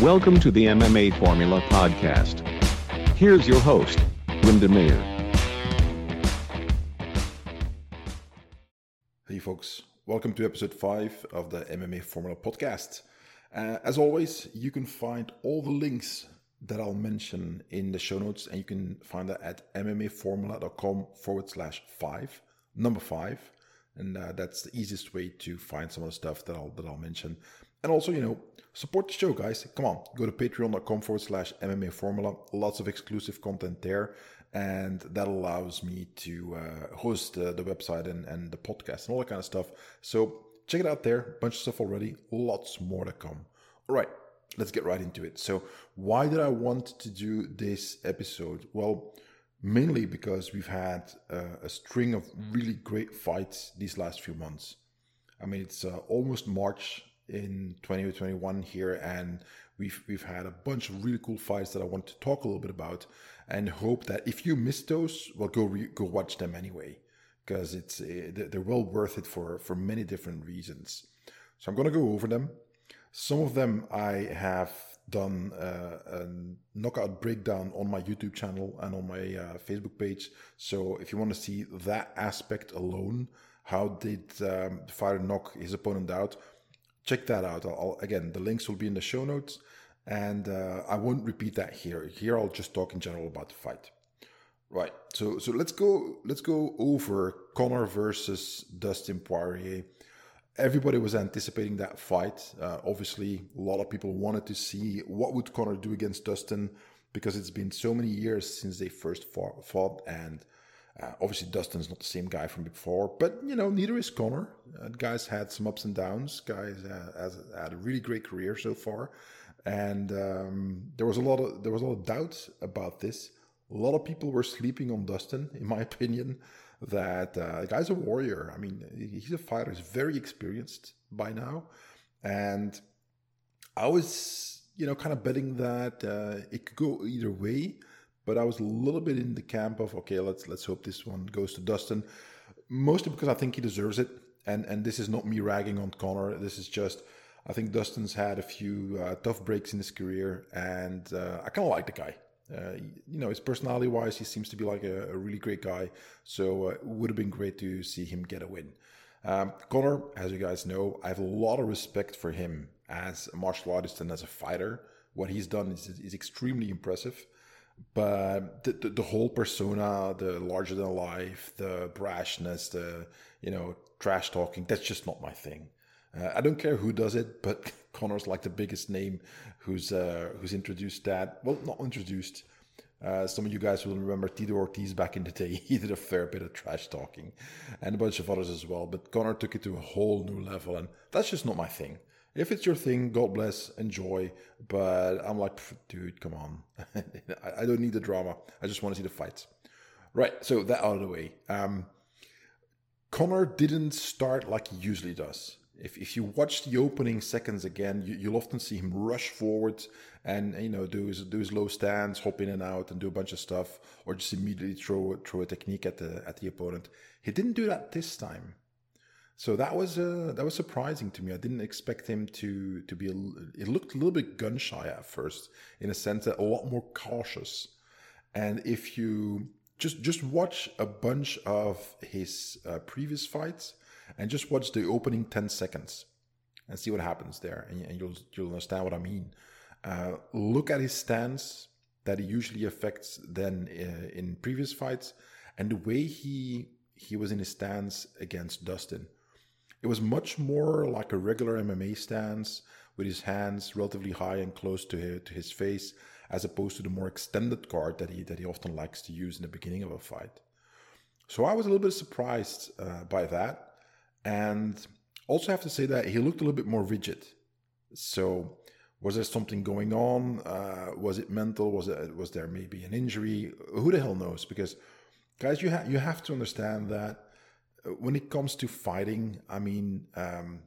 Welcome to the MMA Formula Podcast. Here's your host, Linda Mayer. Hey, folks. Welcome to episode 5 of the MMA Formula Podcast. Uh, as always, you can find all the links that I'll mention in the show notes, and you can find that at MMAFormula.com forward slash 5, number 5. And uh, that's the easiest way to find some of the stuff that I'll, that I'll mention. And also, you know, support the show, guys. Come on, go to patreon.com forward slash MMA Formula. Lots of exclusive content there. And that allows me to uh, host uh, the website and, and the podcast and all that kind of stuff. So check it out there. Bunch of stuff already. Lots more to come. All right, let's get right into it. So, why did I want to do this episode? Well, mainly because we've had uh, a string of really great fights these last few months. I mean, it's uh, almost March in 2021 here, and we've we've had a bunch of really cool fights that I want to talk a little bit about, and hope that if you missed those, well, go re- go watch them anyway, because it's uh, they're well worth it for for many different reasons. So I'm gonna go over them. Some of them I have done uh, a knockout breakdown on my YouTube channel and on my uh, Facebook page. So if you want to see that aspect alone, how did um, the fighter knock his opponent out? Check that out. I'll, I'll, again, the links will be in the show notes, and uh, I won't repeat that here. Here, I'll just talk in general about the fight. Right. So so let's go let's go over Conor versus Dustin Poirier everybody was anticipating that fight. Uh, obviously, a lot of people wanted to see what would Conor do against Dustin because it's been so many years since they first fought, fought and uh, obviously Dustin's not the same guy from before, but you know neither is Conor. Uh, guys had some ups and downs. Guys uh, has had a really great career so far, and um, there was a lot of there was a lot of doubt about this. A lot of people were sleeping on Dustin, in my opinion that uh, guy's a warrior. I mean, he's a fighter. He's very experienced by now, and I was, you know, kind of betting that uh, it could go either way. But I was a little bit in the camp of okay, let's let's hope this one goes to Dustin, mostly because I think he deserves it. And and this is not me ragging on Conor. This is just I think Dustin's had a few uh, tough breaks in his career, and uh, I kind of like the guy. Uh, you know, his personality wise, he seems to be like a, a really great guy. So uh, it would have been great to see him get a win. Um, Conor, as you guys know, I have a lot of respect for him as a martial artist and as a fighter. What he's done is, is extremely impressive. But the, the, the whole persona, the larger than life, the brashness, the, you know, trash talking, that's just not my thing. Uh, I don't care who does it, but conor's like the biggest name who's uh, who's introduced that. Well, not introduced. Uh, some of you guys will remember Tito Ortiz back in the day. He did a fair bit of trash talking, and a bunch of others as well. But Conor took it to a whole new level, and that's just not my thing. If it's your thing, God bless, enjoy. But I'm like, dude, come on. I don't need the drama. I just want to see the fights. Right. So that out of the way. Um, Conor didn't start like he usually does if, if you watch the opening seconds again, you, will often see him rush forward and you know do his do his low stance, hop in and out, and do a bunch of stuff, or just immediately throw throw a technique at the at the opponent. He didn't do that this time, so that was uh, that was surprising to me. I didn't expect him to to be. A, it looked a little bit gun shy at first, in a sense that a lot more cautious. And if you just just watch a bunch of his uh, previous fights and just watch the opening 10 seconds and see what happens there and, and you'll you'll understand what i mean uh, look at his stance that he usually affects then uh, in previous fights and the way he he was in his stance against dustin it was much more like a regular mma stance with his hands relatively high and close to his, to his face as opposed to the more extended guard that he that he often likes to use in the beginning of a fight so i was a little bit surprised uh, by that and also have to say that he looked a little bit more rigid. So was there something going on? Uh, was it mental? Was it was there maybe an injury? Who the hell knows? Because guys, you have you have to understand that when it comes to fighting, I mean, um,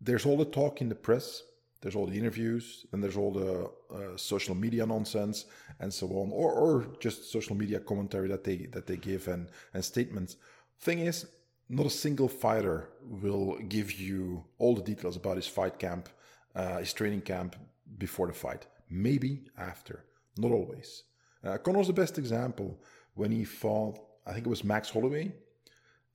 there's all the talk in the press, there's all the interviews, and there's all the uh, social media nonsense and so on, or or just social media commentary that they that they give and and statements. Thing is, not a single fighter will give you all the details about his fight camp, uh, his training camp, before the fight, maybe after, not always. Uh, Conor's the best example when he fought, I think it was Max Holloway.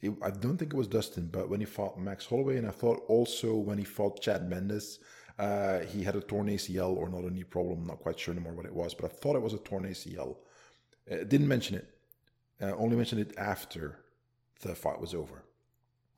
It, I don't think it was Dustin, but when he fought Max Holloway, and I thought also when he fought Chad Mendes, uh, he had a torn ACL or not a knee problem. I'm not quite sure anymore what it was, but I thought it was a torn ACL. Uh, didn't mention it. Uh, only mentioned it after the fight was over.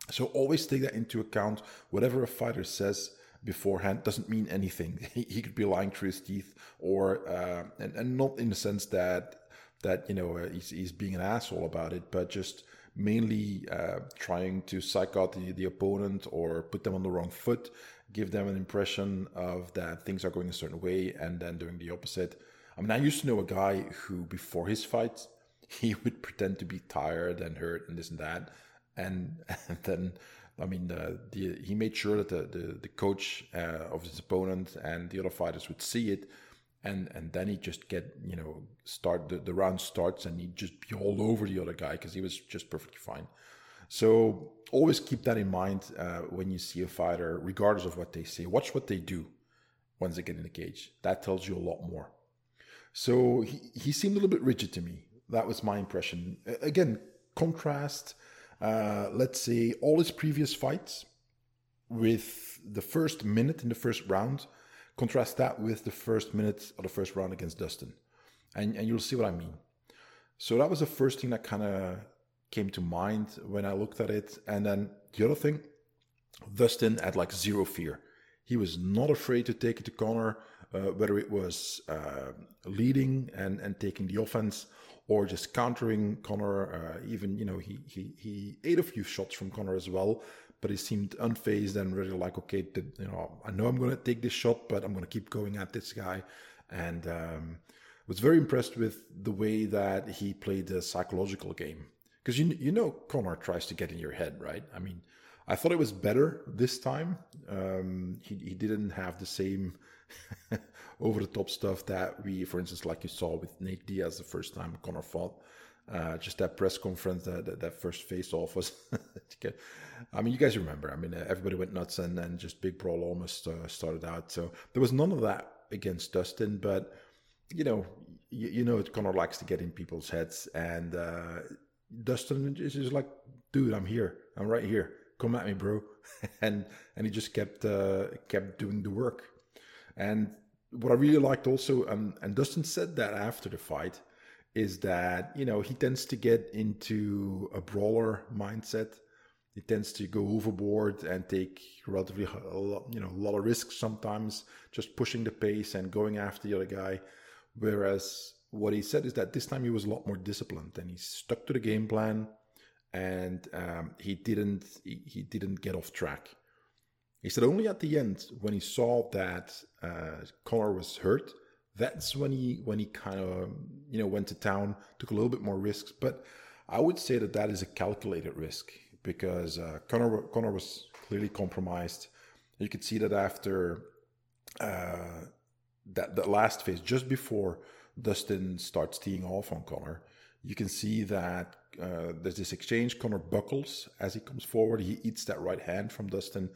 So always take that into account. Whatever a fighter says beforehand doesn't mean anything. he, could be lying through his teeth, or uh, and, and not in the sense that that you know uh, he's, he's being an asshole about it, but just mainly uh, trying to psych out the, the opponent or put them on the wrong foot, give them an impression of that things are going a certain way, and then doing the opposite. I mean, I used to know a guy who, before his fight, he would pretend to be tired and hurt and this and that, and, and then I mean, the, he made sure that the the, the coach uh, of his opponent and the other fighters would see it, and and then he just get you know start the, the round starts and he'd just be all over the other guy because he was just perfectly fine. So always keep that in mind uh, when you see a fighter, regardless of what they say. Watch what they do once they get in the cage. That tells you a lot more. So he, he seemed a little bit rigid to me. That was my impression. Again, contrast, uh, let's say, all his previous fights with the first minute in the first round. Contrast that with the first minute of the first round against Dustin. And, and you'll see what I mean. So that was the first thing that kind of came to mind when I looked at it. And then the other thing, Dustin had like zero fear. He was not afraid to take it to Conor, uh, whether it was uh, leading and, and taking the offense or just countering Conor. Uh, even you know he he he ate a few shots from Conor as well, but he seemed unfazed and really like okay, you know I know I'm going to take this shot, but I'm going to keep going at this guy, and um, was very impressed with the way that he played the psychological game because you you know Conor tries to get in your head, right? I mean. I thought it was better this time. Um, he, he didn't have the same over the top stuff that we, for instance, like you saw with Nate Diaz the first time Conor fought. Uh, just that press conference, that, that, that first face off was. I mean, you guys remember. I mean, uh, everybody went nuts and, and just big brawl almost uh, started out. So there was none of that against Dustin, but you know, you, you know, Conor likes to get in people's heads, and uh, Dustin is just like, dude, I'm here, I'm right here, come at me, bro, and and he just kept uh, kept doing the work, and what I really liked also, um, and Dustin said that after the fight, is that you know he tends to get into a brawler mindset. He tends to go overboard and take relatively you know a lot of risks sometimes, just pushing the pace and going after the other guy. Whereas what he said is that this time he was a lot more disciplined and he stuck to the game plan, and um, he didn't he, he didn't get off track. He said only at the end when he saw that uh, Conor was hurt, that's when he when he kind of you know went to town, took a little bit more risks. But I would say that that is a calculated risk because uh, Conor Conor was clearly compromised. You could see that after uh, that the last phase, just before Dustin starts teeing off on Conor, you can see that uh, there's this exchange. Conor buckles as he comes forward. He eats that right hand from Dustin.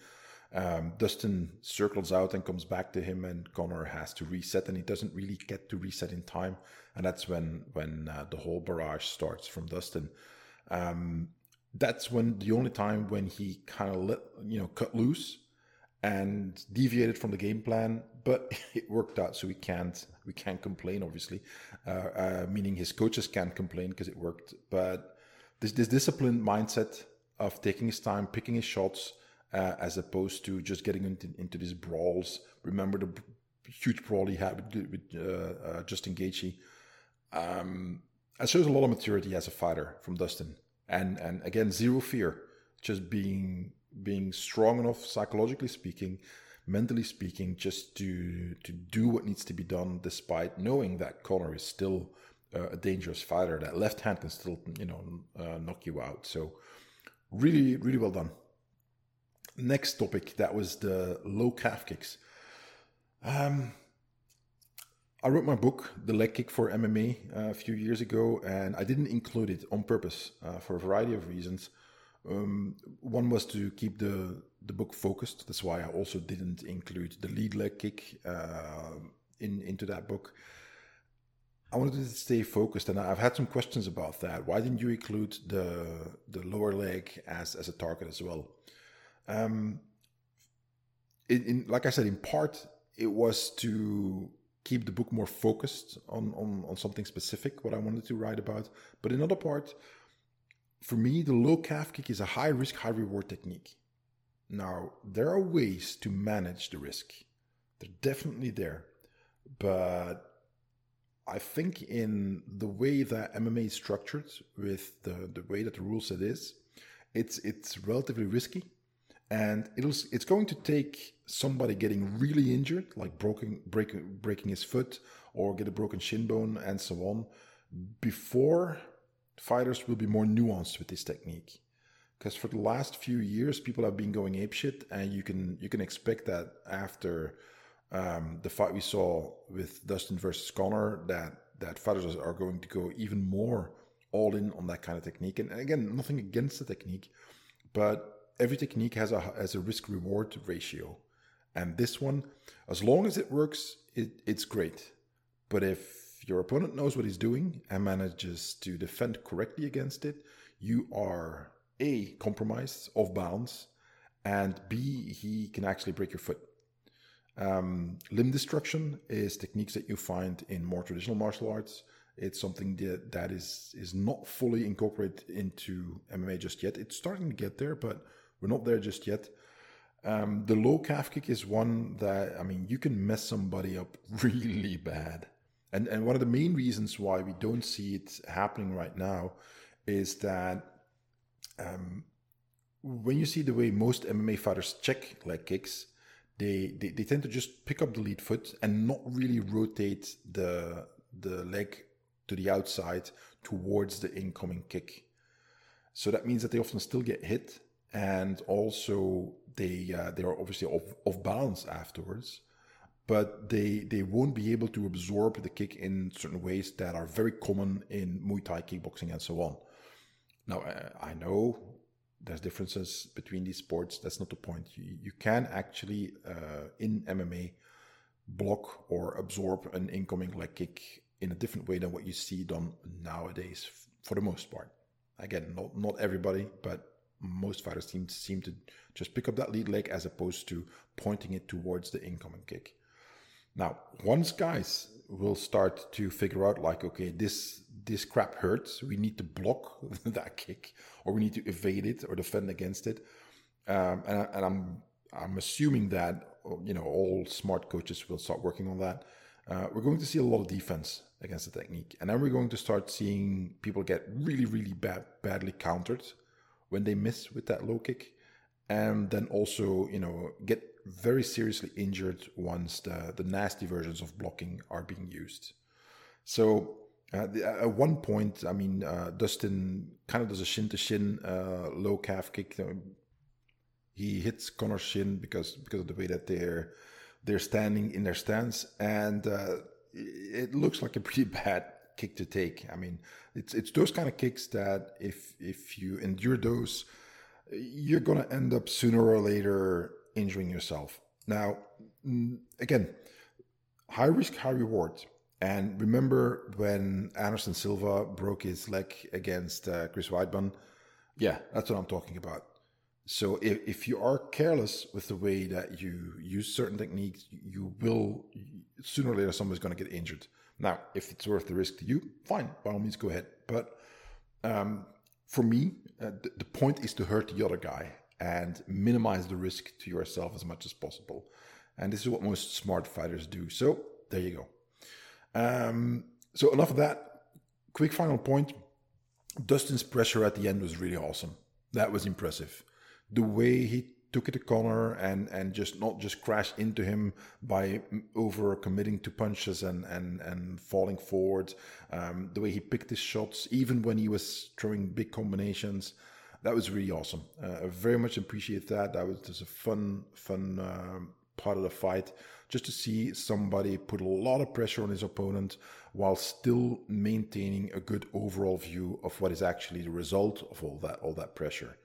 Um, Dustin circles out and comes back to him, and Conor has to reset, and he doesn't really get to reset in time, and that's when when uh, the whole barrage starts from Dustin. Um, that's when the only time when he kind of let you know cut loose and deviated from the game plan, but it worked out, so we can't we can't complain, obviously. Uh, uh, meaning his coaches can't complain because it worked, but this this disciplined mindset of taking his time, picking his shots uh, as opposed to just getting into, into these brawls. Remember the huge brawl he had with, with uh, uh, Justin Gaethje. Um, it shows a lot of maturity as a fighter from Dustin, and and again zero fear, just being being strong enough psychologically speaking, mentally speaking, just to to do what needs to be done, despite knowing that Conor is still uh, a dangerous fighter. That left hand can still you know uh, knock you out. So really, really well done next topic that was the low calf kicks. Um, I wrote my book, The Leg Kick for MMA, uh, a few years ago, and I didn't include it on purpose uh, for a variety of reasons. Um, one was to keep the the book focused. That's why I also didn't include the lead leg kick uh, in into that book. I wanted to stay focused, and I've had some questions about that. Why didn't you include the the lower leg as as a target as well? Um, in, in like I said, in part it was to keep the book more focused on, on on something specific, what I wanted to write about. But in another part, for me, the low calf kick is a high risk, high reward technique. Now there are ways to manage the risk. They're definitely there, but I think in the way that MMA is structured, with the, the way that the rule set is, it's it's relatively risky, and it'll it's going to take somebody getting really injured, like broken breaking breaking his foot or get a broken shin bone and so on, before fighters will be more nuanced with this technique. Because for the last few years, people have been going apeshit, and you can you can expect that after um, the fight we saw with Dustin versus Conor that that fighters are going to go even more all in on that kind of technique. And again, nothing against the technique, but every technique has a has a risk reward ratio, and this one, as long as it works, it, it's great. But if your opponent knows what he's doing and manages to defend correctly against it, you are a compromised off balance, and b he can actually break your foot. Um, limb destruction is techniques that you find in more traditional martial arts. It's something that, that is is not fully incorporated into MMA just yet. It's starting to get there, but we're not there just yet. Um, the low calf kick is one that I mean you can mess somebody up really bad, and and one of the main reasons why we don't see it happening right now is that um, when you see the way most MMA fighters check leg kicks, they, they, they tend to just pick up the lead foot and not really rotate the the leg to the outside towards the incoming kick. So that means that they often still get hit, and also they uh, they are obviously off, off balance afterwards. But they they won't be able to absorb the kick in certain ways that are very common in Muay Thai, kickboxing, and so on. Now I know there's differences between these sports. That's not the point. You, you can actually, uh, in MMA, block or absorb an incoming leg kick in a different way than what you see done nowadays, for the most part. Again, not not everybody, but most fighters seem seem to just pick up that lead leg as opposed to pointing it towards the incoming kick. Now, once guys will start to figure out, like, okay, this this crap hurts. We need to block that kick, or we need to evade it or defend against it. Um, and, and I'm I'm assuming that you know all smart coaches will start working on that. Uh, we're going to see a lot of defense against the technique, and then we're going to start seeing people get really, really bad, badly countered when they miss with that low kick, and then also you know get very seriously injured once the the nasty versions of blocking are being used. So uh, the, at one point, I mean, uh, Dustin kind of does a shin to shin uh, low calf kick. he hits Conor's shin because because of the way that they're they're standing in their stance, and uh, it looks like a pretty bad kick to take. I mean, it's it's those kind of kicks that if if you endure those, you're gonna end up sooner or later injuring yourself. Now, again, high risk, high reward and remember when Anderson Silva broke his leg against uh, Chris Weidman? Yeah, that's what I'm talking about. So if, if you are careless with the way that you use certain techniques, you will sooner or later someone's going to get injured. Now, if it's worth the risk to you, fine, by all means go ahead. But um, for me, uh, the, the point is to hurt the other guy and minimize the risk to yourself as much as possible. And this is what most smart fighters do. So there you go. Um, so enough of that. Quick final point. Dustin's pressure at the end was really awesome. That was impressive. The way he took it to Conor and and just not just crash into him by over committing to punches and and and falling forward. Um, the way he picked his shots, even when he was throwing big combinations, that was really awesome. Uh, I very much appreciate that. That was just a fun fun um, part of the fight just to see somebody put a lot of pressure on his opponent while still maintaining a good overall view of what is actually the result of all that all that pressure.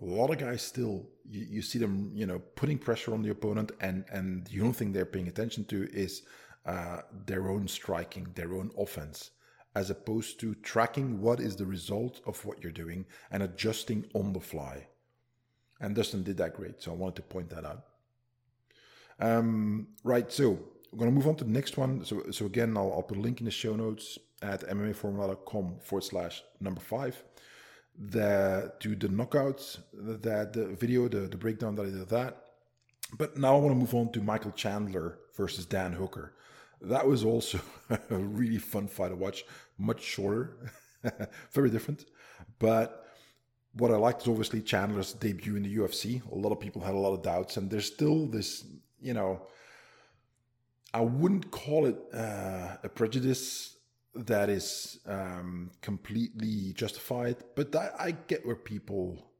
A lot of guys still you, you see them you know putting pressure on the opponent and and the only thing they're paying attention to is uh, their own striking their own offense as opposed to tracking what is the result of what you're doing and adjusting on the fly. And dustin did that great so i wanted to point that out. Um, right so we're going to move on to the next one. So so again i'll, I'll put a link in the show notes at mmaformula.com forward slash number five the to the knockouts, that the video, the, the breakdown that I did that. But now I want to move on to Michael Chandler versus Dan Hooker. That was also a really fun fight to watch, much shorter, very different. But what I liked is obviously Chandler's debut in the UFC. A lot of people had a lot of doubts, and there's still this, you know, I wouldn't call it uh, a prejudice that is um, completely justified. But I, I, get where people,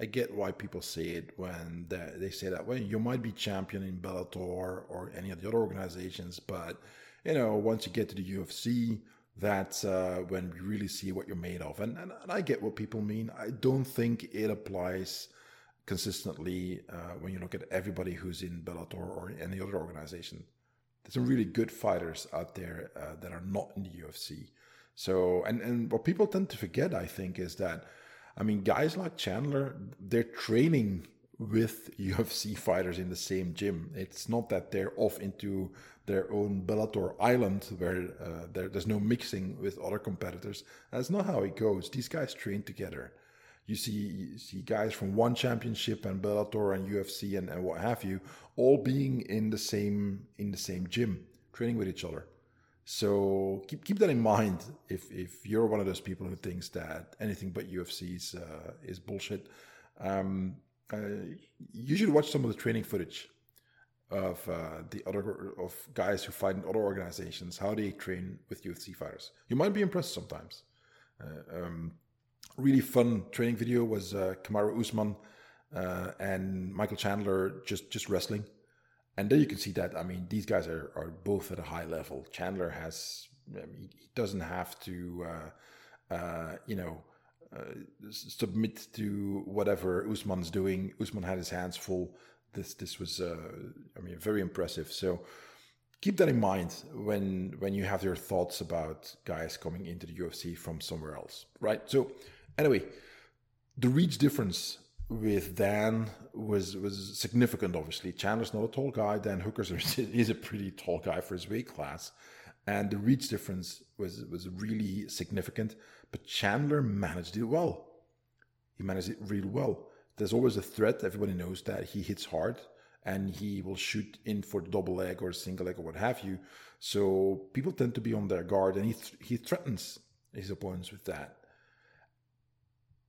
I get why people say it when they, they say that. Well, you might be champion in Bellator or any of the other organizations, but you know, once you get to the UFC, that's uh, when we really see what you're made of. And, and, and, I get what people mean. I don't think it applies consistently uh, when you look at everybody who's in Bellator or any other organization there's some really good fighters out there uh, that are not in the UFC. So, and and what people tend to forget, I think, is that, I mean, guys like Chandler, they're training with UFC fighters in the same gym. It's not that they're off into their own Bellator island where uh, there, there's no mixing with other competitors. That's not how it goes. These guys train together you see you see guys from one championship and Bellator and UFC and, and what have you all being in the same in the same gym training with each other. So keep keep that in mind if if you're one of those people who thinks that anything but UFC is uh, is bullshit. Um, uh, you should watch some of the training footage of uh, the other of guys who fight in other organizations, how they train with UFC fighters. You might be impressed sometimes. Uh, um, really fun training video was uh, Usman uh, and Michael Chandler just just wrestling, and there you can see that. I mean, these guys are are both at a high level. Chandler has I mean, he doesn't have to uh, uh you know. Uh, submit to whatever Usman's doing. Usman had his hands full. This this was, uh, I mean, very impressive. So keep that in mind when when you have your thoughts about guys coming into the UFC from somewhere else, right? So Anyway, the reach difference with Dan was was significant. Obviously, Chandler's not a tall guy. Dan Hooker's is a pretty tall guy for his weight class, and the reach difference was was really significant. But Chandler managed it well. He managed it really well. There's always a threat. Everybody knows that he hits hard and he will shoot in for the double leg or single leg or what have you. So people tend to be on their guard, and he th- he threatens his opponents with that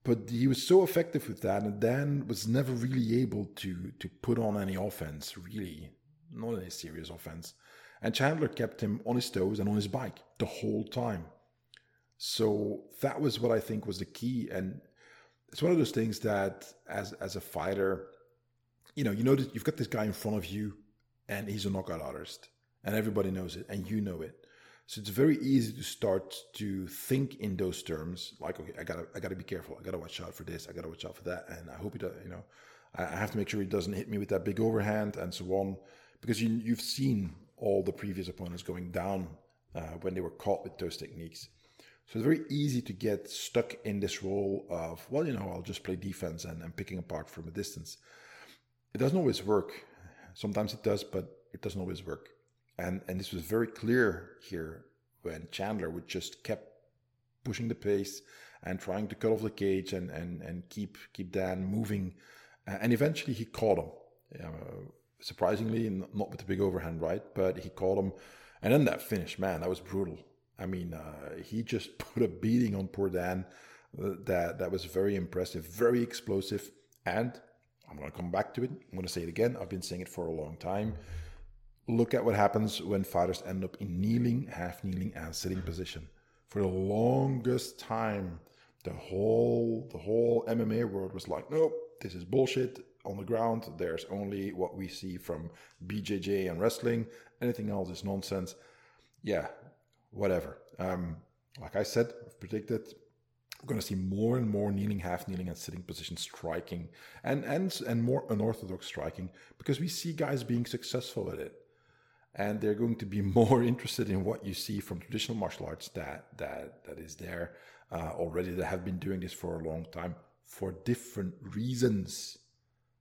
but he was so effective with that, and Dan was never really able to to put on any offense, really, not any serious offense. And Chandler kept him on his toes and on his bike the whole time. So that was what I think was the key. And it's one of those things that, as as a fighter, you know, you know that you've got this guy in front of you, and he's a knockout artist, and everybody knows it, and you know it. So it's very easy to start to think in those terms, like, okay, I gotta, I gotta be careful. I gotta watch out for this. I gotta watch out for that. And I hope it, you know, I have to make sure he doesn't hit me with that big overhand and so on, because you, you've seen all the previous opponents going down uh, when they were caught with those techniques. So it's very easy to get stuck in this role of, well, you know, I'll just play defense and, and picking apart from a distance. It doesn't always work. Sometimes it does, but it doesn't always work. And and this was very clear here when Chandler would just kept pushing the pace and trying to cut off the cage and and and keep keep Dan moving, and eventually he caught him. Uh, surprisingly, not with the big overhand right, but he caught him, and then that finish, man, that was brutal. I mean, uh, he just put a beating on poor Dan. Uh, that that was very impressive, very explosive, and I'm going to come back to it. I'm going to say it again. I've been saying it for a long time look at what happens when fighters end up in kneeling, half kneeling, and sitting position. For the longest time, the whole the whole MMA world was like, nope, this is bullshit. On the ground, there's only what we see from BJJ and wrestling. Anything else is nonsense. Yeah, whatever. Um, like I said, I've predicted We're going to see more and more kneeling, half kneeling, and sitting position striking, and and and more unorthodox striking because we see guys being successful at it, and they're going to be more interested in what you see from traditional martial arts that that that is there uh, already that have been doing this for a long time for different reasons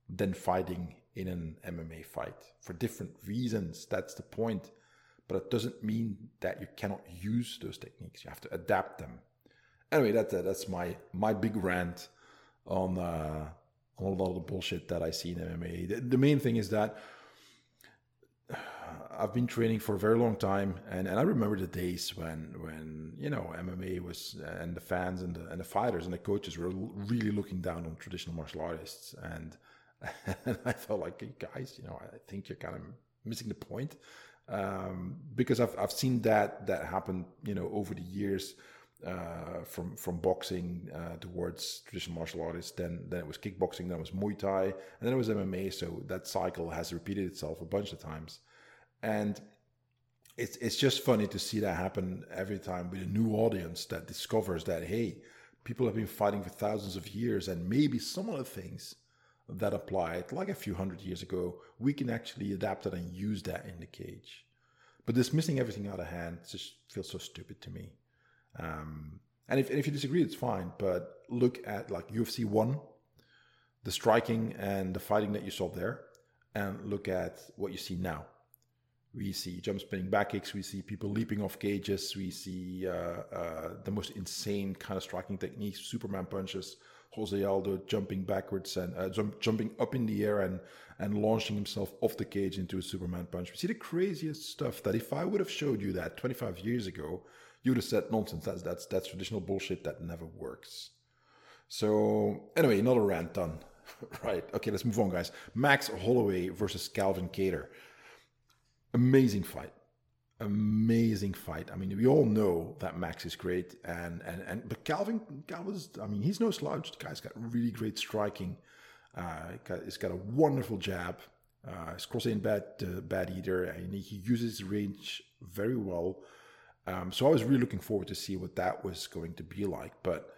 than fighting in an MMA fight for different reasons. That's the point. But it doesn't mean that you cannot use those techniques. You have to adapt them. Anyway, that's uh, that's my my big rant on uh, on a lot of the bullshit that I see in MMA. The, the main thing is that I've been training for a very long time, and, and I remember the days when when you know MMA was and the fans and the and the fighters and the coaches were really looking down on traditional martial artists, and and I felt like guys, you know, I think you're kind of missing the point um, because I've I've seen that that happen, you know, over the years. Uh, from from boxing uh, towards traditional martial artists. Then then it was kickboxing. Then it was Muay Thai, and then it was MMA. So that cycle has repeated itself a bunch of times and it's it's just funny to see that happen every time with a new audience that discovers that hey, people have been fighting for thousands of years, and maybe some of the things that applied like a few hundred years ago, we can actually adapt it and use that in the cage. But dismissing everything out of hand just feels so stupid to me. Um, and if, and if you disagree, it's fine. But look at like UFC one, the striking and the fighting that you saw there, and look at what you see now. We see jump spinning back kicks. We see people leaping off cages. We see uh, uh, the most insane kind of striking techniques, Superman punches. Jose Aldo jumping backwards and uh, jump, jumping up in the air and and launching himself off the cage into a Superman punch. We see the craziest stuff that if I would have showed you that 25 years ago, you would have said nonsense. That's that's that's traditional bullshit that never works. So anyway, another rant done. right. Okay, let's move on, guys. Max Holloway versus Calvin Kattar amazing fight amazing fight. I mean, we all know that Max is great, and and and but Calvin, Calvin's, I mean, he's no slouch. The guy's got really great striking. Uh, he's got a wonderful jab. Uh, he's crossing bad uh, bad eater, and he uses range very well. Um, so I was really looking forward to see what that was going to be like. But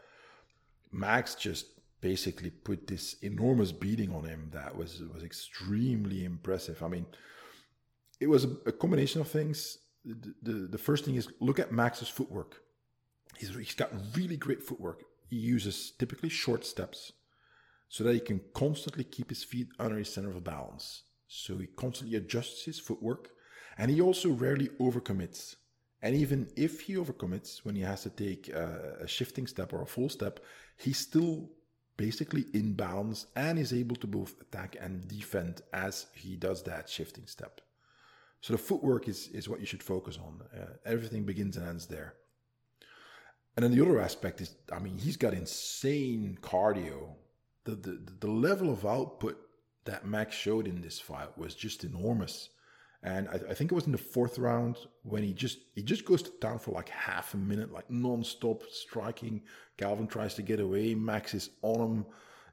Max just basically put this enormous beating on him that was was extremely impressive. I mean it was a, combination of things. The, the, the, first thing is look at Max's footwork. He's, he's got really great footwork. He uses typically short steps so that he can constantly keep his feet under his center of balance. So he constantly adjusts his footwork and he also rarely overcommits. And even if he overcommits when he has to take a, a shifting step or a full step, he's still basically in balance and is able to both attack and defend as he does that shifting step. So the footwork is, is what you should focus on. Uh, everything begins and ends there. And then the other aspect is, I mean, he's got insane cardio. The, the, the level of output that Max showed in this fight was just enormous. And I, I, think it was in the fourth round when he just he just goes to town for like half a minute, like non-stop striking. Calvin tries to get away. Max is on him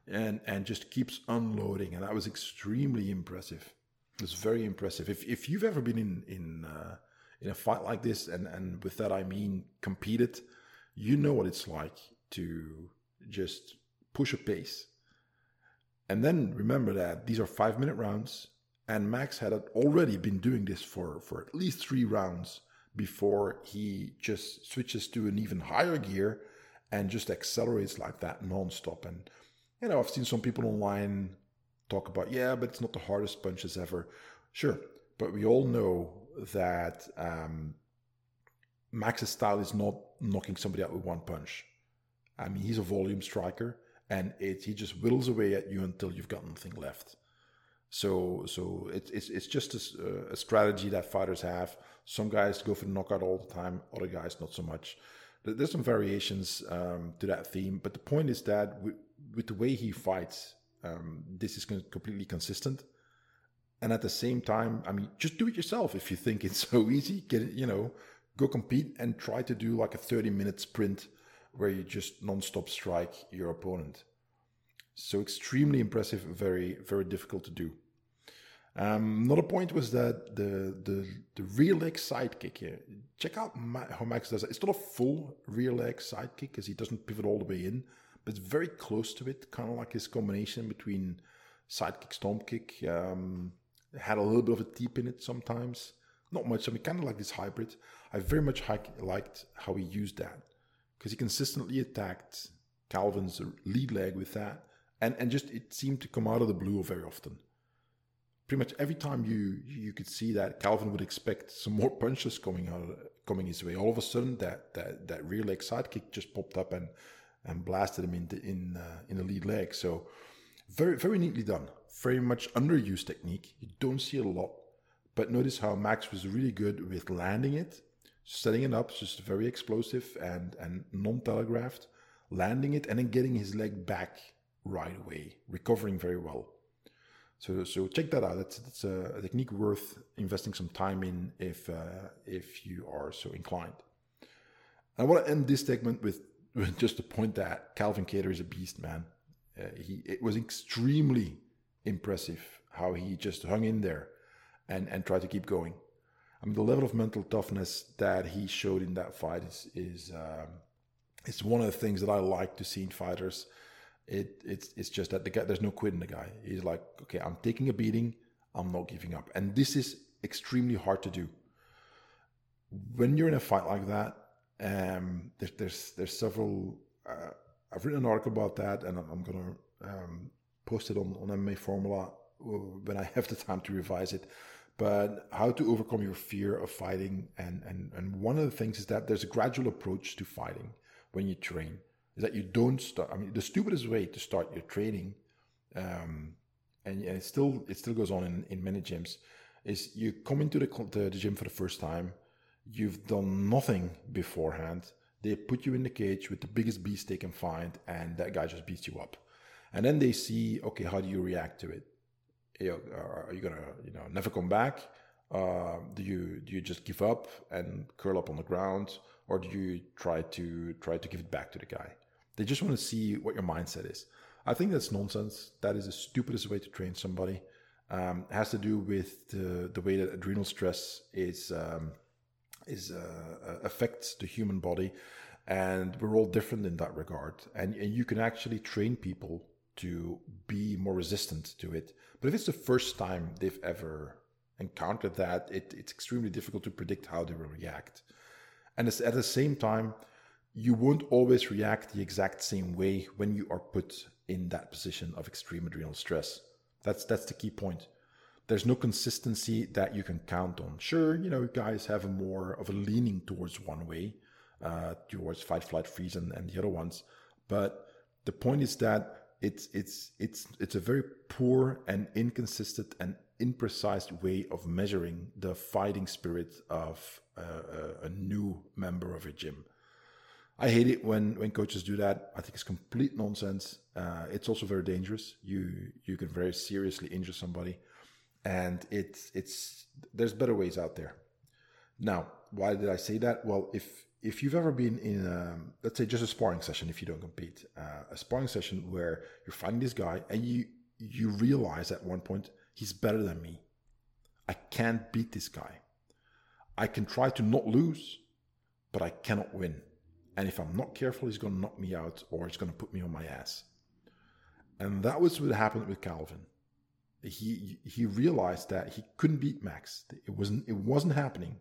and and just keeps unloading. And that was extremely impressive. It's very impressive. If if you've ever been in in uh, in a fight like this, and and with that I mean competed, you know what it's like to just push a pace. And then remember that these are five minute rounds, and Max had already been doing this for for at least three rounds before he just switches to an even higher gear and just accelerates like that nonstop. And you know, I've seen some people online talk about, yeah, but it's not the hardest punches ever. Sure, but we all know that um, Max's style is not knocking somebody out with one punch. I mean, he's a volume striker, and it he just whittles away at you until you've got nothing left. So, so it, it's it's just a, a, strategy that fighters have. Some guys go for the knockout all the time, other guys not so much. There's some variations um, to that theme, but the point is that with the way he fights, um, this is completely consistent. And at the same time, I mean, just do it yourself if you think it's so easy. Get it, you know, go compete and try to do like a 30 minute sprint where you just non-stop strike your opponent. So extremely impressive, very, very difficult to do. Um, another point was that the the the rear leg sidekick here, check out Ma- how Max does it. It's not a full rear leg side kick because he doesn't pivot all the way in, but it's very close to it, kind of like his combination between side kick, stomp kick. Um, had a little bit of a deep in it sometimes. Not much. I mean, kind of like this hybrid. I very much liked how he used that because he consistently attacked Calvin's lead leg with that, and and just it seemed to come out of the blue very often. Pretty much every time you you could see that Calvin would expect some more punches coming out coming his way. All of a sudden, that that that rear leg side kick just popped up and and blasted him in the, in uh, in the lead leg. So very very neatly done. Very much underused technique. You don't see it a lot, but notice how Max was really good with landing it, setting it up, just very explosive and and non telegraphed landing it, and then getting his leg back right away, recovering very well. So, so check that out. That's, that's a, technique worth investing some time in if uh, if you are so inclined. I want to end this segment with, with just to point that Calvin Kattar is a beast, man. Uh, he it was extremely impressive how he just hung in there and and tried to keep going. I mean, the level of mental toughness that he showed in that fight is is um, it's one of the things that I like to see in fighters. It it's it's just that the guy there's no quitting the guy. He's like, okay, I'm taking a beating, I'm not giving up, and this is extremely hard to do. When you're in a fight like that, um, there's there's there's several. Uh, I've written an article about that, and I'm, I'm gonna um, post it on on MMA Formula when I have the time to revise it but how to overcome your fear of fighting and, and and one of the things is that there's a gradual approach to fighting when you train is that you don't start. I mean, the stupidest way to start your training, um, and, and it still it still goes on in, in many gyms, is you come into the, the, the gym for the first time, you've done nothing beforehand. They put you in the cage with the biggest beast they can find, and that guy just beats you up. And then they see, okay, how do you react to it? Are you gonna, you know, never come back? Uh, do you do you just give up and curl up on the ground? or do you try to try to give it back to the guy? They just want to see what your mindset is. I think that's nonsense. That is the stupidest way to train somebody. Um, has to do with the, the way that adrenal stress is um, is uh, uh, affects the human body, and we're all different in that regard. And, and you can actually train people to be more resistant to it. But if it's the first time they've ever encountered that, it, it's extremely difficult to predict how they will react. And at the same time, you won't always react the exact same way when you are put in that position of extreme adrenal stress. That's that's the key point. There's no consistency that you can count on. Sure, you know, guys have a more of a leaning towards one way, uh, towards fight, flight, freeze, and, and the other ones. But the point is that it's it's it's it's a very poor and inconsistent and imprecise way of measuring the fighting spirit of a, new member of a gym. I hate it when when coaches do that. I think it's complete nonsense. Uh, it's also very dangerous. You you can very seriously injure somebody, and it's it's there's better ways out there. Now, why did I say that? Well, if if you've ever been in, a, let's say, just a sparring session, if you don't compete, uh, a sparring session where you're fighting this guy and you you realize at one point he's better than me. I can't beat this guy. I can try to not lose, but I cannot win. And if I'm not careful, he's going to knock me out or he's going to put me on my ass. And that was what happened with Calvin. He he realized that he couldn't beat Max. It wasn't it wasn't happening.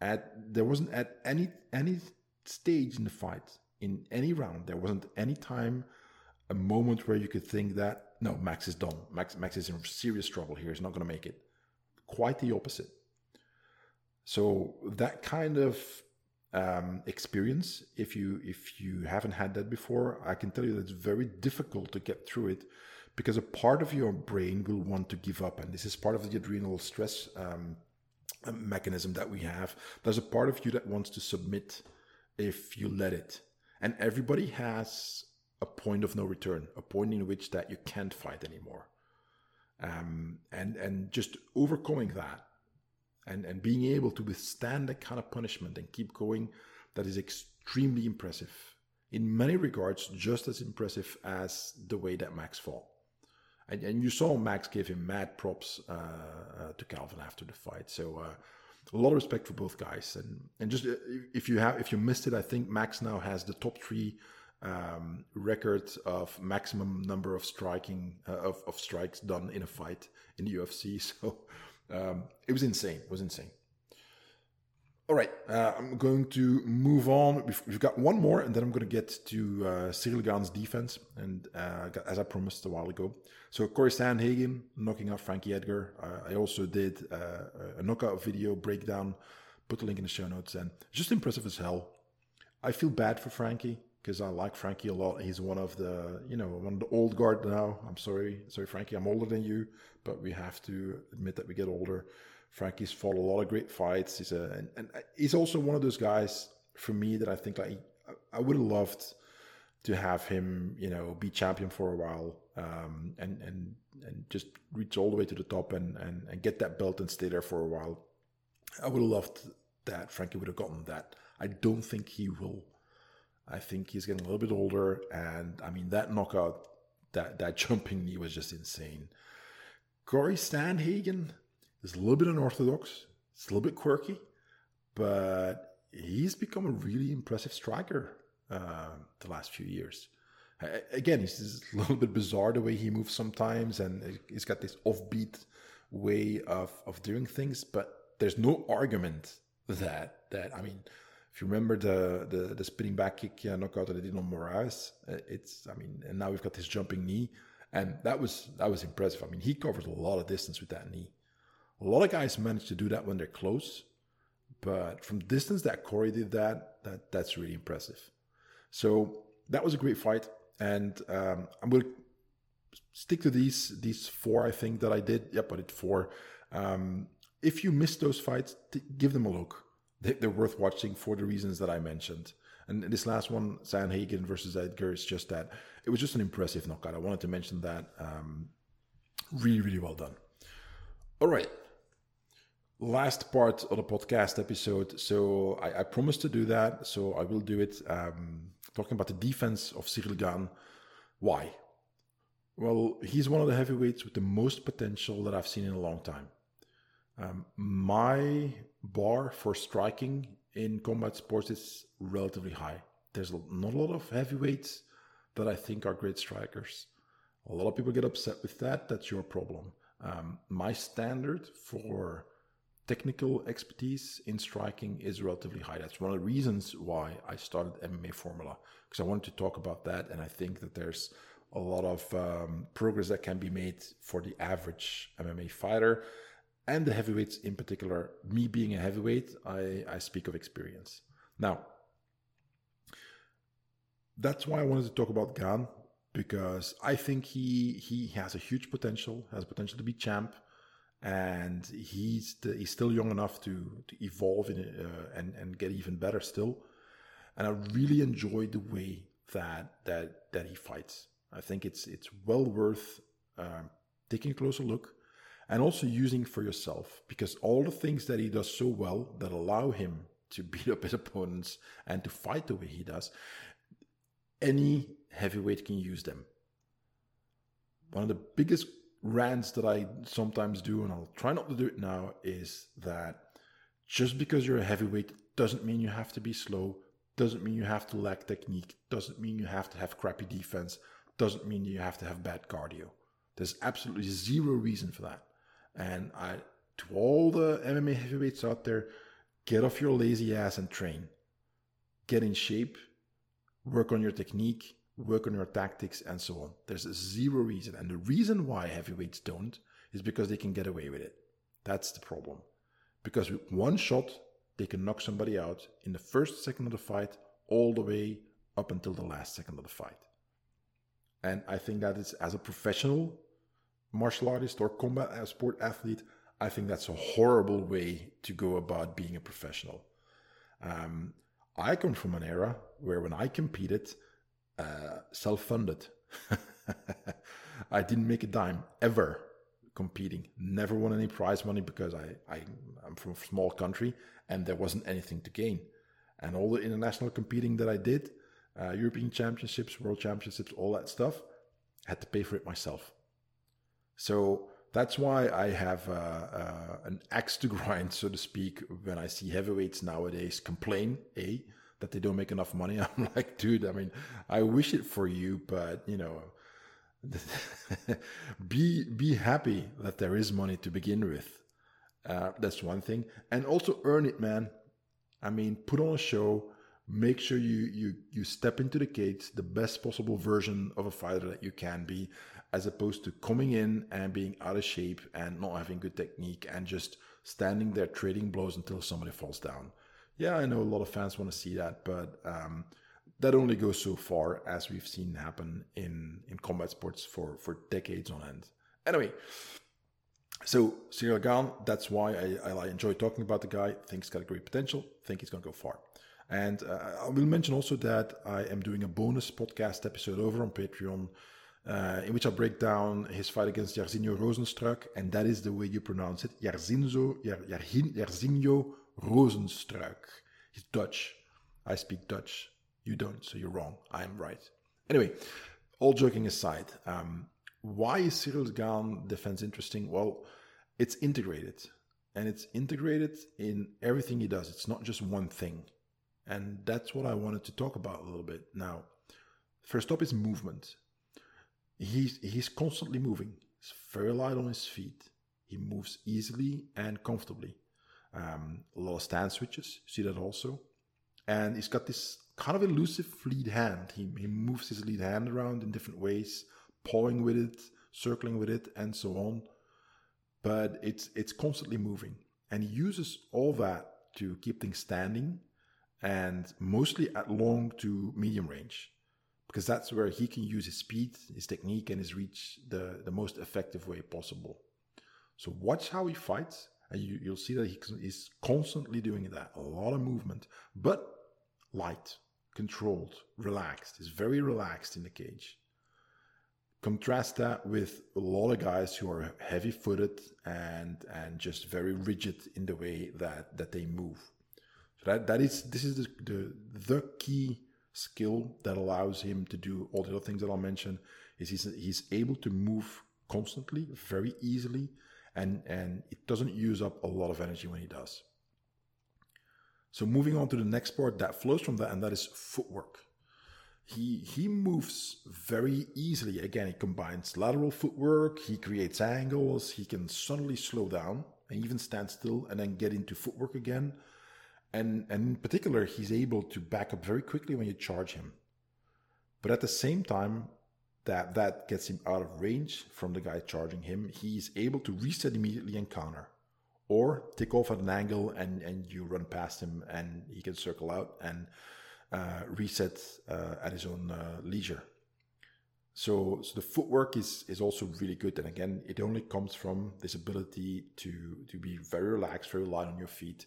At there wasn't at any any stage in the fight in any round there wasn't any time a moment where you could think that no Max is done. Max Max is in serious trouble here. He's not going to make it. Quite the opposite. So that kind of um, experience, if you if you haven't had that before, I can tell you that it's very difficult to get through it because a part of your brain will want to give up, and this is part of the adrenal stress um, mechanism that we have. There's a part of you that wants to submit if you let it, and everybody has a point of no return, a point in which that you can't fight anymore, um, and and just overcoming that and, and being able to withstand that kind of punishment and keep going, that is extremely impressive. In many regards, just as impressive as the way that Max fought. And, and you saw Max give him mad props uh, uh, to Calvin after the fight. So uh, a lot of respect for both guys. And and just uh, if you have if you missed it, I think Max now has the top three um, record of maximum number of striking uh, of of strikes done in a fight in the UFC. So um, it was insane. It was insane. All right, uh, I'm going to move on. We've, we've, got one more, and then I'm going to get to uh, Ciryl Gane's defense, and uh, as I promised a while ago. So Corey Sandhagen knocking out Frankie Edgar. Uh, I also did uh, a knockout video breakdown. Put the link in the show notes, and just impressive as hell. I feel bad for Frankie because I like Frankie a lot. He's one of the, you know, one of the old guard now. I'm sorry, sorry, Frankie. I'm older than you, but we have to admit that we get older. Frankie's fought a lot of great fights. He's a and, and he's also one of those guys for me that I think like I would have loved to have him, you know, be champion for a while, um, and and and just reach all the way to the top and and and get that belt and stay there for a while. I would have loved that. Frankie would have gotten that. I don't think he will. I think he's getting a little bit older, and I mean that knockout, that that jumping knee was just insane. Corey Sandhagen, is a little bit unorthodox. It's a little bit quirky, but he's become a really impressive striker uh, the last few years. Again, he's a little bit bizarre the way he moves sometimes, and he's got this offbeat way of, of doing things. But there's no argument that that I mean, if you remember the the, the spinning back kick uh, knockout that he did on Moraes, uh, it's I mean, and now we've got this jumping knee, and that was that was impressive. I mean, he covered a lot of distance with that knee. A lot of guys manage to do that when they're close, but from distance that Corey did that, that that's really impressive. So that was a great fight, and um, I'm going to stick to these these four. I think that I did. Yep, I did four. Um, if you missed those fights, give them a look. They're worth watching for the reasons that I mentioned. And this last one, Sandhagen versus Edgar, is just that. It was just an impressive knockout. I wanted to mention that. Um, really, really well done. All right last part of the podcast episode. So I, I promised to do that. So I will do it. Um, talking about the defense of Gane. Why? Well, he's one of the heavyweights with the most potential that I've seen in a long time. Um, my bar for striking in combat sports is relatively high. There's not a lot of heavyweights that I think are great strikers. A lot of people get upset with that. That's your problem. Um, my standard for technical expertise in striking is relatively high. That's one of the reasons why I started MMA Formula because I wanted to talk about that, and I think that there's a lot of um, progress that can be made for the average MMA fighter and the heavyweights in particular. Me being a heavyweight, I, I speak of experience. Now, that's why I wanted to talk about Gane because I think he he has a huge potential, has potential to be champ and he's he's still young enough to to evolve in uh, and and get even better still. And I really enjoy the way that that that he fights. I think it's it's well worth uh, taking a closer look and also using for yourself because all the things that he does so well that allow him to beat up his opponents and to fight the way he does, any heavyweight can use them. One of the biggest rants that I sometimes do, and I'll try not to do it now, is that just because you're a heavyweight doesn't mean you have to be slow, doesn't mean you have to lack technique, doesn't mean you have to have crappy defense, doesn't mean you have to have bad cardio. There's absolutely zero reason for that. And I, to all the MMA heavyweights out there, get off your lazy ass and train. Get in shape, work on your technique, work on your tactics, and so on. There's zero reason. And the reason why heavyweights don't is because they can get away with it. That's the problem. Because with one shot, they can knock somebody out in the first second of the fight, all the way up until the last second of the fight. And I think that is, as a professional martial artist or combat sport athlete, I think that's a horrible way to go about being a professional. Um, I come from an era where when I competed, uh, self-funded. I didn't make a dime ever competing. Never won any prize money because I, I I'm from a small country and there wasn't anything to gain. And all the international competing that I did, uh, European championships, world championships, all that stuff, I had to pay for it myself. So That's why I have uh, uh, an axe to grind, so to speak, when I see heavyweights nowadays complain, A, that they don't make enough money. I'm like, dude, I mean, I wish it for you, but, you know, be be happy that there is money to begin with. Uh, that's one thing, and also earn it, man. I mean, put on a show. Make sure you you you step into the cage the best possible version of a fighter that you can be, as opposed to coming in and being out of shape and not having good technique and just standing there trading blows until somebody falls down. Yeah, I know a lot of fans want to see that, but um, that only goes so far as we've seen happen in in combat sports for for decades on end. Anyway, so Ciryl Gane, that's why I, I enjoy talking about the guy. Think he's got a great potential. Think he's going to go far. And uh, I will mention also that I am doing a bonus podcast episode over on Patreon, uh, in which I break down his fight against Jairzinho Rozenstruik, and that is the way you pronounce it, Jairzinho, Jairzinho Rozenstruik. He's Dutch. I speak Dutch. You don't, so you're wrong. I'm right. Anyway, all joking aside, um, why is Ciryl Gane defense interesting? Well, it's integrated, and it's integrated in everything he does. It's not just one thing, and that's what I wanted to talk about a little bit. Now, first up is movement. He's he's constantly moving. He's very light on his feet. He moves easily and comfortably. Um, of stand switches. See that also, and he's got this kind of elusive lead hand. He, he moves his lead hand around in different ways, pawing with it, circling with it, and so on. But it's it's constantly moving, and he uses all that to keep things standing, and mostly at long to medium range, because that's where he can use his speed, his technique, and his reach the the most effective way possible. So watch how he fights, and you, you'll see that he, he's constantly doing that. A lot of movement, but light controlled, relaxed. He's very relaxed in the cage. Contrast that with a lot of guys who are heavy footed and and just very rigid in the way that that they move. So that that is this is the the, the key skill that allows him to do all the other things that I'll mention. Is he's he's able to move constantly, very easily, and and it doesn't use up a lot of energy when he does. So moving on to the next part that flows from that, and that is footwork. He he moves very easily. Again, he combines lateral footwork. He creates angles. He can suddenly slow down and even stand still, and then get into footwork again. And and in particular, he's able to back up very quickly when you charge him. But at the same time, that that gets him out of range from the guy charging him. He is able to reset immediately and counter or take off at an angle and, and you run past him and he can circle out and uh, reset uh, at his own uh, leisure. So, so the footwork is, is also really good. And again, it only comes from this ability to, to be very relaxed, very light on your feet,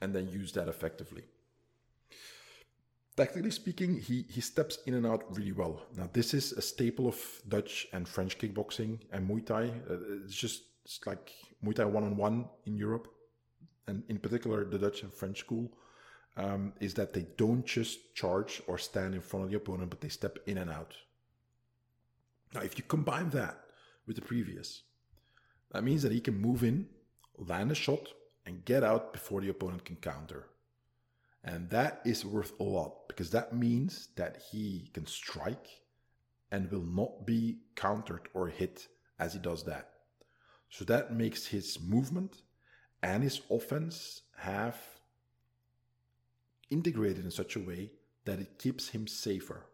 and then use that effectively. Technically speaking, he, he steps in and out really well. Now, this is a staple of Dutch and French kickboxing and Muay Thai. Uh, it's just it's like Muay Thai one on one in Europe, and in particular the Dutch and French school, um, is that they don't just charge or stand in front of the opponent, but they step in and out. Now, if you combine that with the previous, that means that he can move in, land a shot, and get out before the opponent can counter. And that is worth a lot because that means that he can strike and will not be countered or hit as he does that. So that makes his movement and his offense have integrated in such a way that it keeps him safer,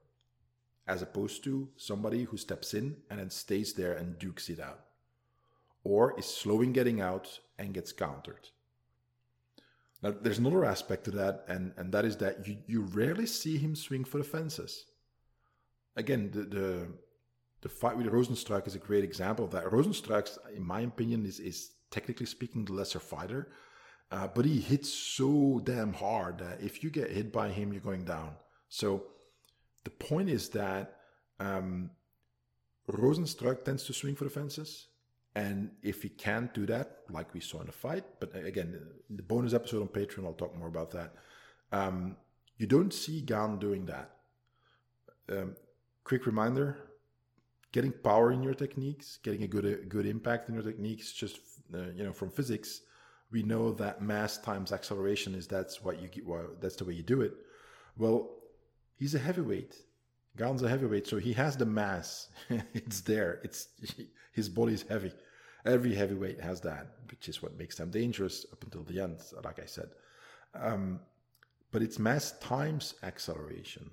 as opposed to somebody who steps in and then stays there and dukes it out, or is slow in getting out and gets countered. Now, there's another aspect to that, and, and that is that you, you rarely see him swing for the fences. Again, the, the the fight with Rozenstruik is a great example of that. Rozenstruik, in my opinion, is, is technically speaking the lesser fighter, uh, but he hits so damn hard that if you get hit by him, you're going down. So the point is that um, Rozenstruik tends to swing for the fences. And if he can't do that, like we saw in the fight, but again, the bonus episode on Patreon, I'll talk more about that. Um, you don't see Gane doing that. Um, quick reminder getting power in your techniques, getting a good a good impact in your techniques, just uh, you know from physics, we know that mass times acceleration is that's what you get. Well, that's the way you do it. Well, he's a heavyweight. Gane's a heavyweight, so he has the mass. it's there. It's his body's heavy. Every heavyweight has that, which is what makes them dangerous up until the end, like I said. Um, but it's mass times acceleration.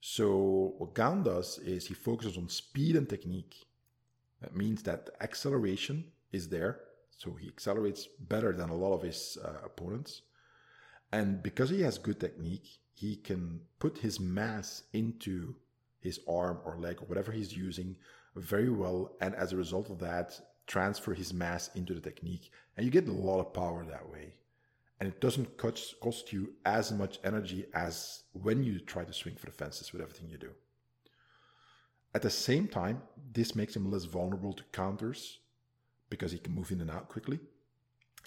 So what Gane does is he focuses on speed and technique. That means that acceleration is there, so he accelerates better than a lot of his uh, opponents. And because he has good technique, he can put his mass into his arm or leg or whatever he's using very well. And as a result of that, transfer his mass into the technique. And you get a lot of power that way and it doesn't cost, you as much energy as when you try to swing for the fences with everything you do. At the same time, this makes him less vulnerable to counters because he can move in and out quickly.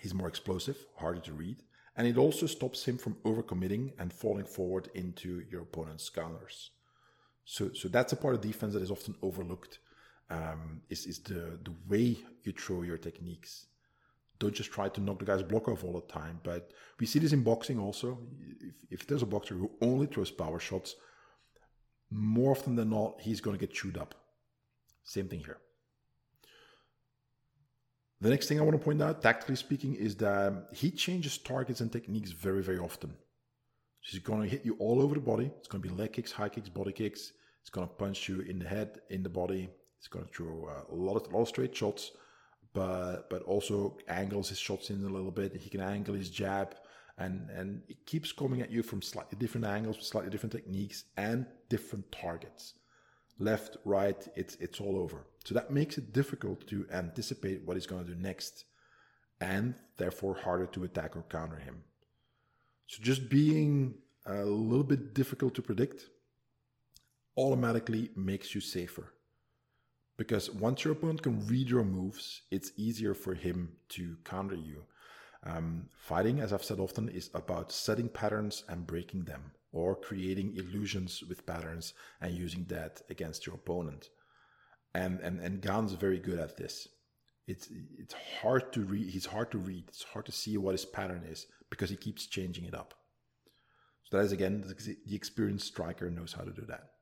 He's more explosive, harder to read, and it also stops him from overcommitting and falling forward into your opponent's counters. So, so that's a part of defense that is often overlooked. Um, is is the the way you throw your techniques don't just try to knock the guy's block off all the time. But we see this in boxing also. If, if there's a boxer who only throws power shots, more often than not, he's going to get chewed up. Same thing here. The next thing I want to point out, tactically speaking, is that he changes targets and techniques very, very often. He's going to hit you all over the body. It's going to be leg kicks, high kicks, body kicks. It's going to punch you in the head, in the body. It's going to throw uh, a lot of, a lot of straight shots but but also angles his shots in a little bit. He can angle his jab, and and it keeps coming at you from slightly different angles, slightly different techniques, and different targets. Left, right, it's it's all over. So that makes it difficult to anticipate what he's going to do next, and therefore harder to attack or counter him. So just being a little bit difficult to predict automatically makes you safer because once your opponent can read your moves, it's easier for him to counter you. Um, fighting, as I've said often, is about setting patterns and breaking them, or creating illusions with patterns and using that against your opponent. And and and Gane's very good at this. It's it's hard to read. He's hard to read. It's hard to see what his pattern is because he keeps changing it up. So that is again the experienced striker knows how to do that.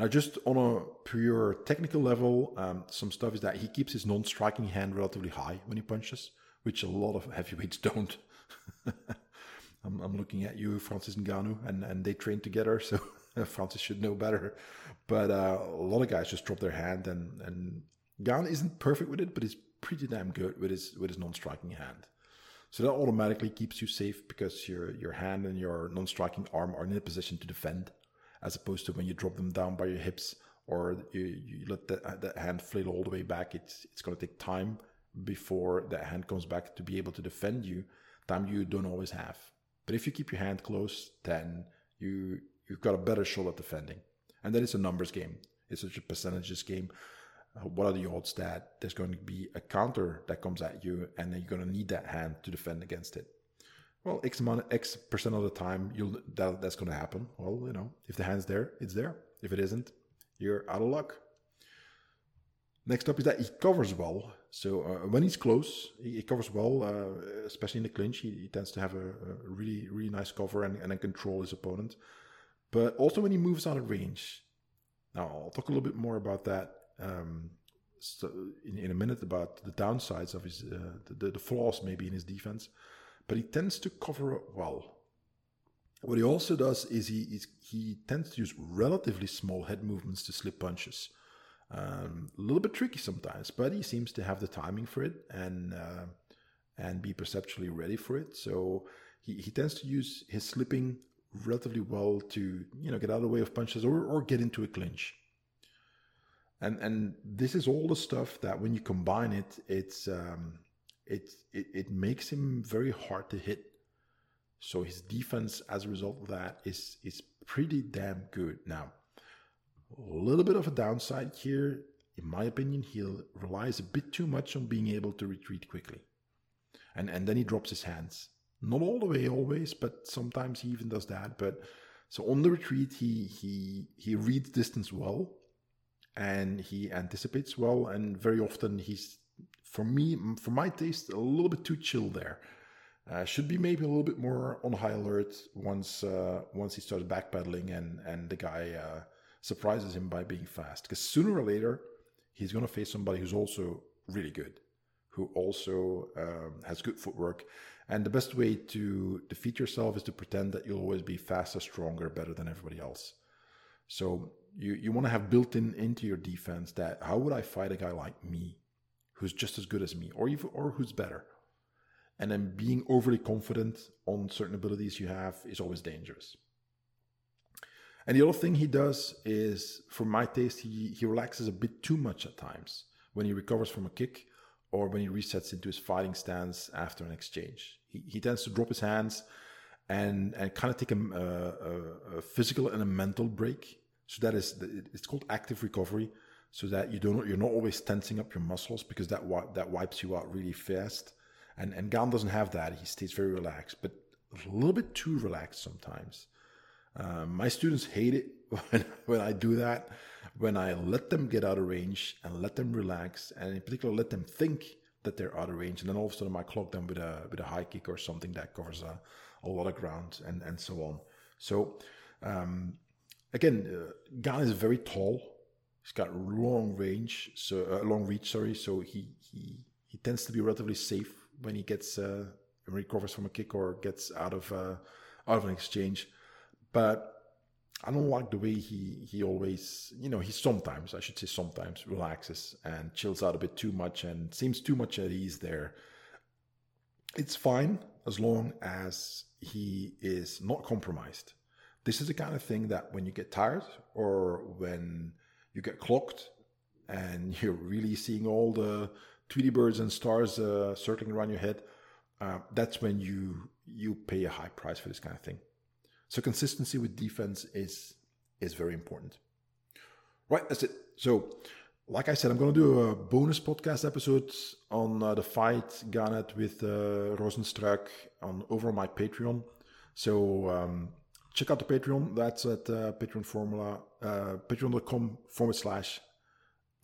Now, just on a pure technical level, um, some stuff is that he keeps his non-striking hand relatively high when he punches, which a lot of heavyweights don't. I'm, I'm, looking at you, Francis Ngannou, and, and they train together, so Francis should know better. But uh, a lot of guys just drop their hand, and and Gane isn't perfect with it, but he's pretty damn good with his with his non-striking hand. So that automatically keeps you safe because your your hand and your non-striking arm are in a position to defend as opposed to when you drop them down by your hips or you, you let the hand flail all the way back. It's it's going to take time before that hand comes back to be able to defend you. Time you don't always have. But if you keep your hand close, then you you've got a better shot at defending. And then it's a numbers game. It's such a percentages game. Uh, what are the odds that there's going to be a counter that comes at you, and then you're going to need that hand to defend against it? Well, X amount, X percent of the time, you'll that, that's going to happen. Well, you know, if the hand's there, it's there. If it isn't, you're out of luck. Next up is that he covers well. So uh, when he's close, he, he covers well, uh, especially in the clinch. He, he tends to have a, a, really, really nice cover and, and then control his opponent. But also when he moves out of range. Now, I'll talk a little bit more about that um, so in, in a minute about the downsides of his, uh, the, the flaws maybe in his defense but he tends to cover up well. What he also does is he he tends to use relatively small head movements to slip punches. Um, a little bit tricky sometimes, but he seems to have the timing for it and uh, and be perceptually ready for it. So he, he tends to use his slipping relatively well to you know get out of the way of punches or, or get into a clinch. And and this is all the stuff that when you combine it, it's um, it, it, it makes him very hard to hit. So his defense, as a result of that, is is pretty damn good. Now, a little bit of a downside here, in my opinion, he relies a bit too much on being able to retreat quickly, and and then he drops his hands. Not all the way always, but sometimes he even does that. But so on the retreat, he he he reads distance well, and he anticipates well. And very often he's, for me, for my taste, a little bit too chill there. Uh, should be maybe a little bit more on high alert once uh, once he starts backpedaling and and the guy uh, surprises him by being fast. Because sooner or later he's going to face somebody who's also really good, who also um, has good footwork. And the best way to defeat yourself is to pretend that you'll always be faster, stronger, better than everybody else. So you you want to have built in into your defense that how would I fight a guy like me, who's just as good as me, or even or who's better and then being overly confident on certain abilities you have is always dangerous. And the other thing he does is, for my taste, he, he relaxes a bit too much at times when he recovers from a kick or when he resets into his fighting stance after an exchange. He, he tends to drop his hands and, and kind of take a, a, a physical and a mental break. So that is, it's called active recovery. So that you don't, you're not always tensing up your muscles because that that wipes you out really fast and, and Gane doesn't have that. He stays very relaxed, but a little bit too relaxed sometimes. Um, my students hate it when, when I do that, when I let them get out of range and let them relax, and in particular, let them think that they're out of range. And then all of a sudden, I clock them with a, with a high kick or something that covers a, a lot of ground and, and so on. So, um, again, uh, Gane is very tall. He's got long range, so uh, long reach. Sorry, so he he he tends to be relatively safe when he gets uh, recovers from a kick or gets out of uh, out of an exchange. But I don't like the way he he always you know he sometimes I should say sometimes relaxes and chills out a bit too much and seems too much at ease there. It's fine as long as he is not compromised. This is the kind of thing that when you get tired or when you get clocked and you're really seeing all the Tweety birds and stars uh, circling around your head, uh, that's when you you pay a high price for this kind of thing. So consistency with defense is is very important. Right, that's it. So, like I said, I'm going to do a bonus podcast episode on uh, the fight Garnet with uh, Rozenstruik on over my Patreon. So um, check out the Patreon. That's at uh, Patreon formula, uh, patreon.com forward slash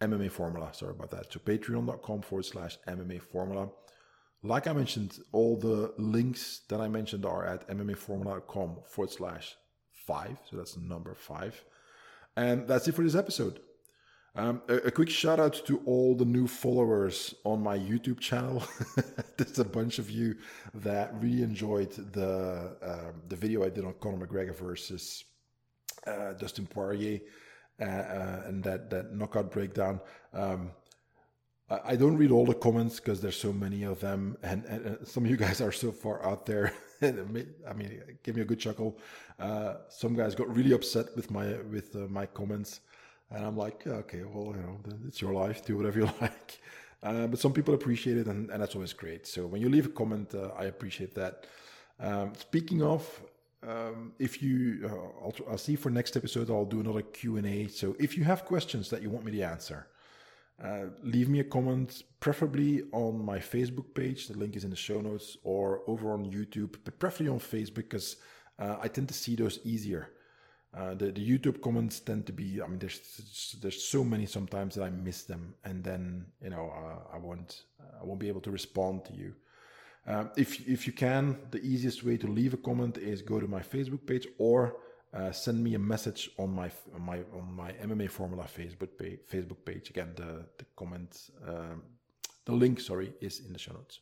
MMA Formula. Sorry about that. So patreon.com forward slash MMA Formula. Like I mentioned, all the links that I mentioned are at MMAFormula.com forward slash five. So that's number five. And that's it for this episode. Um, a, a, quick shout out to all the new followers on my YouTube channel. There's a bunch of you that really enjoyed the um, the video I did on Conor McGregor versus uh, Dustin Poirier uh, uh, and that that knockout breakdown. Um, I don't read all the comments because there's so many of them, and, and, some of you guys are so far out there. I mean, give me a good chuckle. Uh, some guys got really upset with my with uh, my comments, and I'm like, okay, well, you know, it's your life. Do whatever you like. Uh, but some people appreciate it, and, and, that's always great. So when you leave a comment, uh, I appreciate that. Um, speaking of, um, if you, uh, I'll, I'll, see for next episode, I'll do another Q&A. So if you have questions that you want me to answer, uh, leave me a comment, preferably on my Facebook page. The link is in the show notes or over on YouTube, but preferably on Facebook because uh, I tend to see those easier. Uh, the, the YouTube comments tend to be, I mean, there's there's so many sometimes that I miss them, and then you know uh, I won't I won't be able to respond to you. Uh, if if you can, the easiest way to leave a comment is go to my Facebook page or uh, send me a message on my on my on my MMA Formula Facebook page. Facebook page again. The the comment, um, the link, sorry, is in the show notes.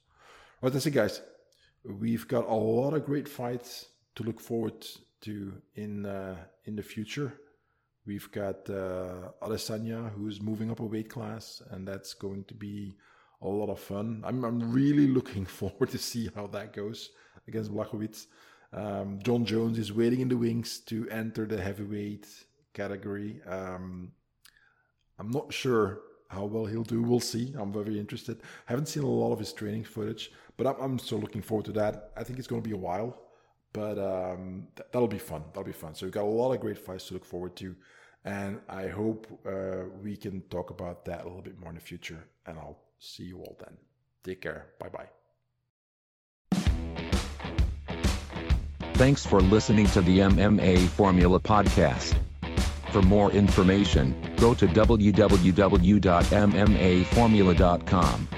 Right, that's it, guys. We've got a lot of great fights to look forward to in uh, in the future. We've got uh, who's moving up a weight class, and that's going to be a lot of fun. I'm, I'm really looking forward to see how that goes against Blachowicz. Um, Jon Jones is waiting in the wings to enter the heavyweight category. Um, I'm not sure how well he'll do. We'll see. I'm very interested. haven't seen a lot of his training footage, but I'm, I'm still looking forward to that. I think it's going to be a while, but um, th- that'll be fun. That'll be fun. So we've got a lot of great fights to look forward to. And I hope uh, we can talk about that a little bit more in the future. And I'll See you all then. Take care. Bye bye. Thanks for listening to the MMA Formula Podcast. For more information, go to www.mmaformula.com.